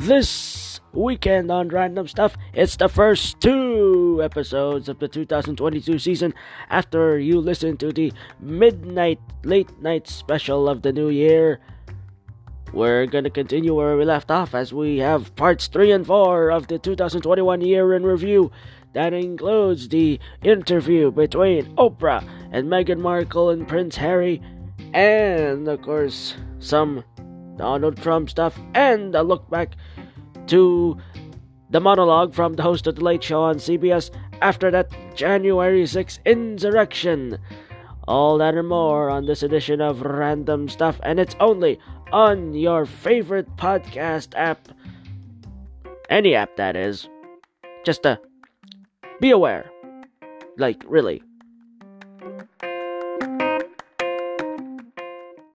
this weekend on Random Stuff. It's the first two episodes of the 2022 season after you listen to the midnight, late night special of the new year. We're gonna continue where we left off as we have parts 3 and 4 of the 2021 year in review. That includes the interview between Oprah and Meghan Markle and Prince Harry, and of course, some Donald Trump stuff, and a look back to the monologue from the host of The Late Show on CBS after that January 6th insurrection. All that and more on this edition of Random Stuff, and it's only on your favorite podcast app. Any app that is. Just uh, be aware. Like, really.